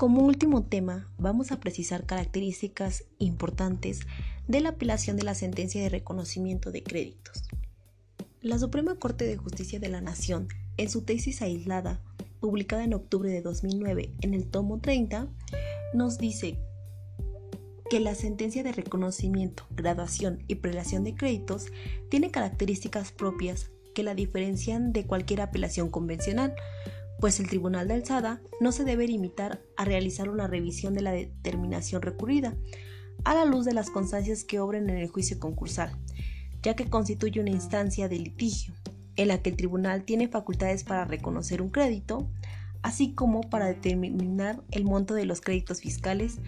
Como último tema, vamos a precisar características importantes de la apelación de la sentencia de reconocimiento de créditos. La Suprema Corte de Justicia de la Nación, en su tesis aislada, publicada en octubre de 2009 en el tomo 30, nos dice que la sentencia de reconocimiento, graduación y prelación de créditos tiene características propias que la diferencian de cualquier apelación convencional, pues el Tribunal de Alzada no se debe limitar a realizar una revisión de la determinación recurrida, a la luz de las constancias que obren en el juicio concursal, ya que constituye una instancia de litigio, en la que el tribunal tiene facultades para reconocer un crédito, así como para determinar el monto de los créditos fiscales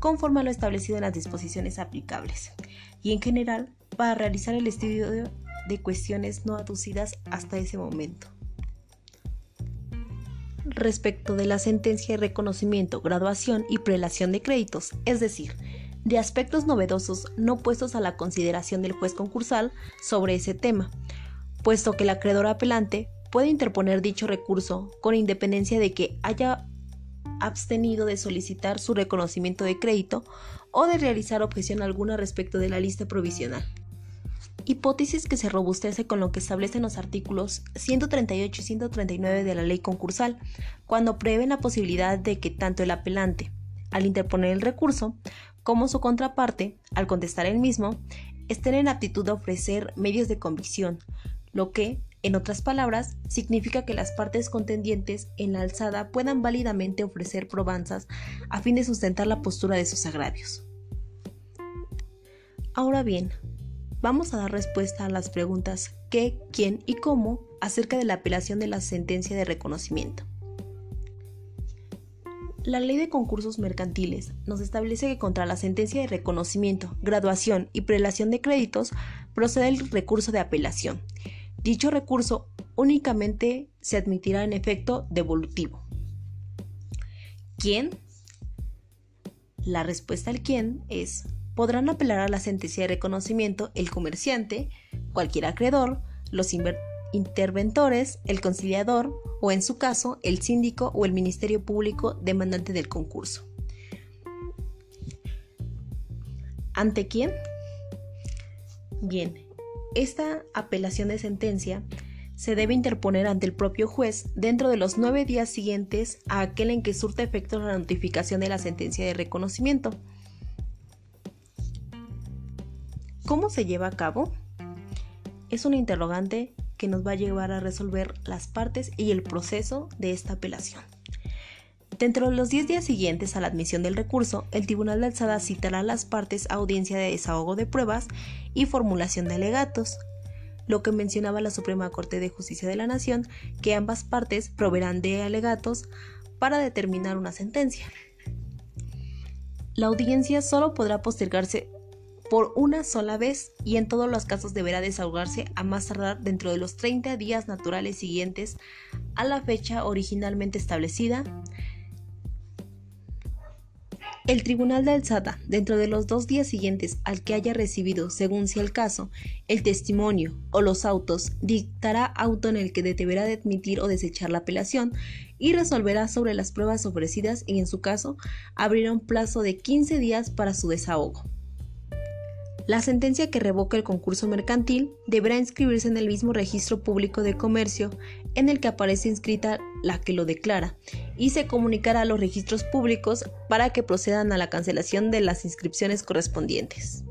conforme a lo establecido en las disposiciones aplicables, y en general para realizar el estudio de cuestiones no aducidas hasta ese momento respecto de la sentencia de reconocimiento, graduación y prelación de créditos, es decir, de aspectos novedosos no puestos a la consideración del juez concursal sobre ese tema, puesto que el acreedor apelante puede interponer dicho recurso con independencia de que haya abstenido de solicitar su reconocimiento de crédito o de realizar objeción alguna respecto de la lista provisional hipótesis que se robustece con lo que establecen los artículos 138 y 139 de la ley concursal, cuando prevén la posibilidad de que tanto el apelante, al interponer el recurso, como su contraparte, al contestar el mismo, estén en aptitud a ofrecer medios de convicción, lo que, en otras palabras, significa que las partes contendientes en la alzada puedan válidamente ofrecer probanzas a fin de sustentar la postura de sus agravios. Ahora bien, vamos a dar respuesta a las preguntas qué, quién y cómo acerca de la apelación de la sentencia de reconocimiento. La ley de concursos mercantiles nos establece que contra la sentencia de reconocimiento, graduación y prelación de créditos procede el recurso de apelación. Dicho recurso únicamente se admitirá en efecto devolutivo. ¿Quién? La respuesta al quién es podrán apelar a la sentencia de reconocimiento el comerciante, cualquier acreedor, los interventores, el conciliador o en su caso el síndico o el Ministerio Público demandante del concurso. ¿Ante quién? Bien, esta apelación de sentencia se debe interponer ante el propio juez dentro de los nueve días siguientes a aquel en que surta efecto la notificación de la sentencia de reconocimiento ¿Cómo se lleva a cabo? Es un interrogante que nos va a llevar a resolver las partes y el proceso de esta apelación. Dentro de los 10 días siguientes a la admisión del recurso, el Tribunal de Alzada citará a las partes a audiencia de desahogo de pruebas y formulación de alegatos, lo que mencionaba la Suprema Corte de Justicia de la Nación, que ambas partes proveerán de alegatos para determinar una sentencia. La audiencia solo podrá postergarse por una sola vez y en todos los casos deberá desahogarse a más tardar dentro de los 30 días naturales siguientes a la fecha originalmente establecida. El Tribunal de Alzada, dentro de los dos días siguientes al que haya recibido, según sea el caso, el testimonio o los autos, dictará auto en el que deberá de admitir o desechar la apelación y resolverá sobre las pruebas ofrecidas y en su caso abrirá un plazo de 15 días para su desahogo. La sentencia que revoca el concurso mercantil deberá inscribirse en el mismo registro público de comercio en el que aparece inscrita la que lo declara y se comunicará a los registros públicos para que procedan a la cancelación de las inscripciones correspondientes.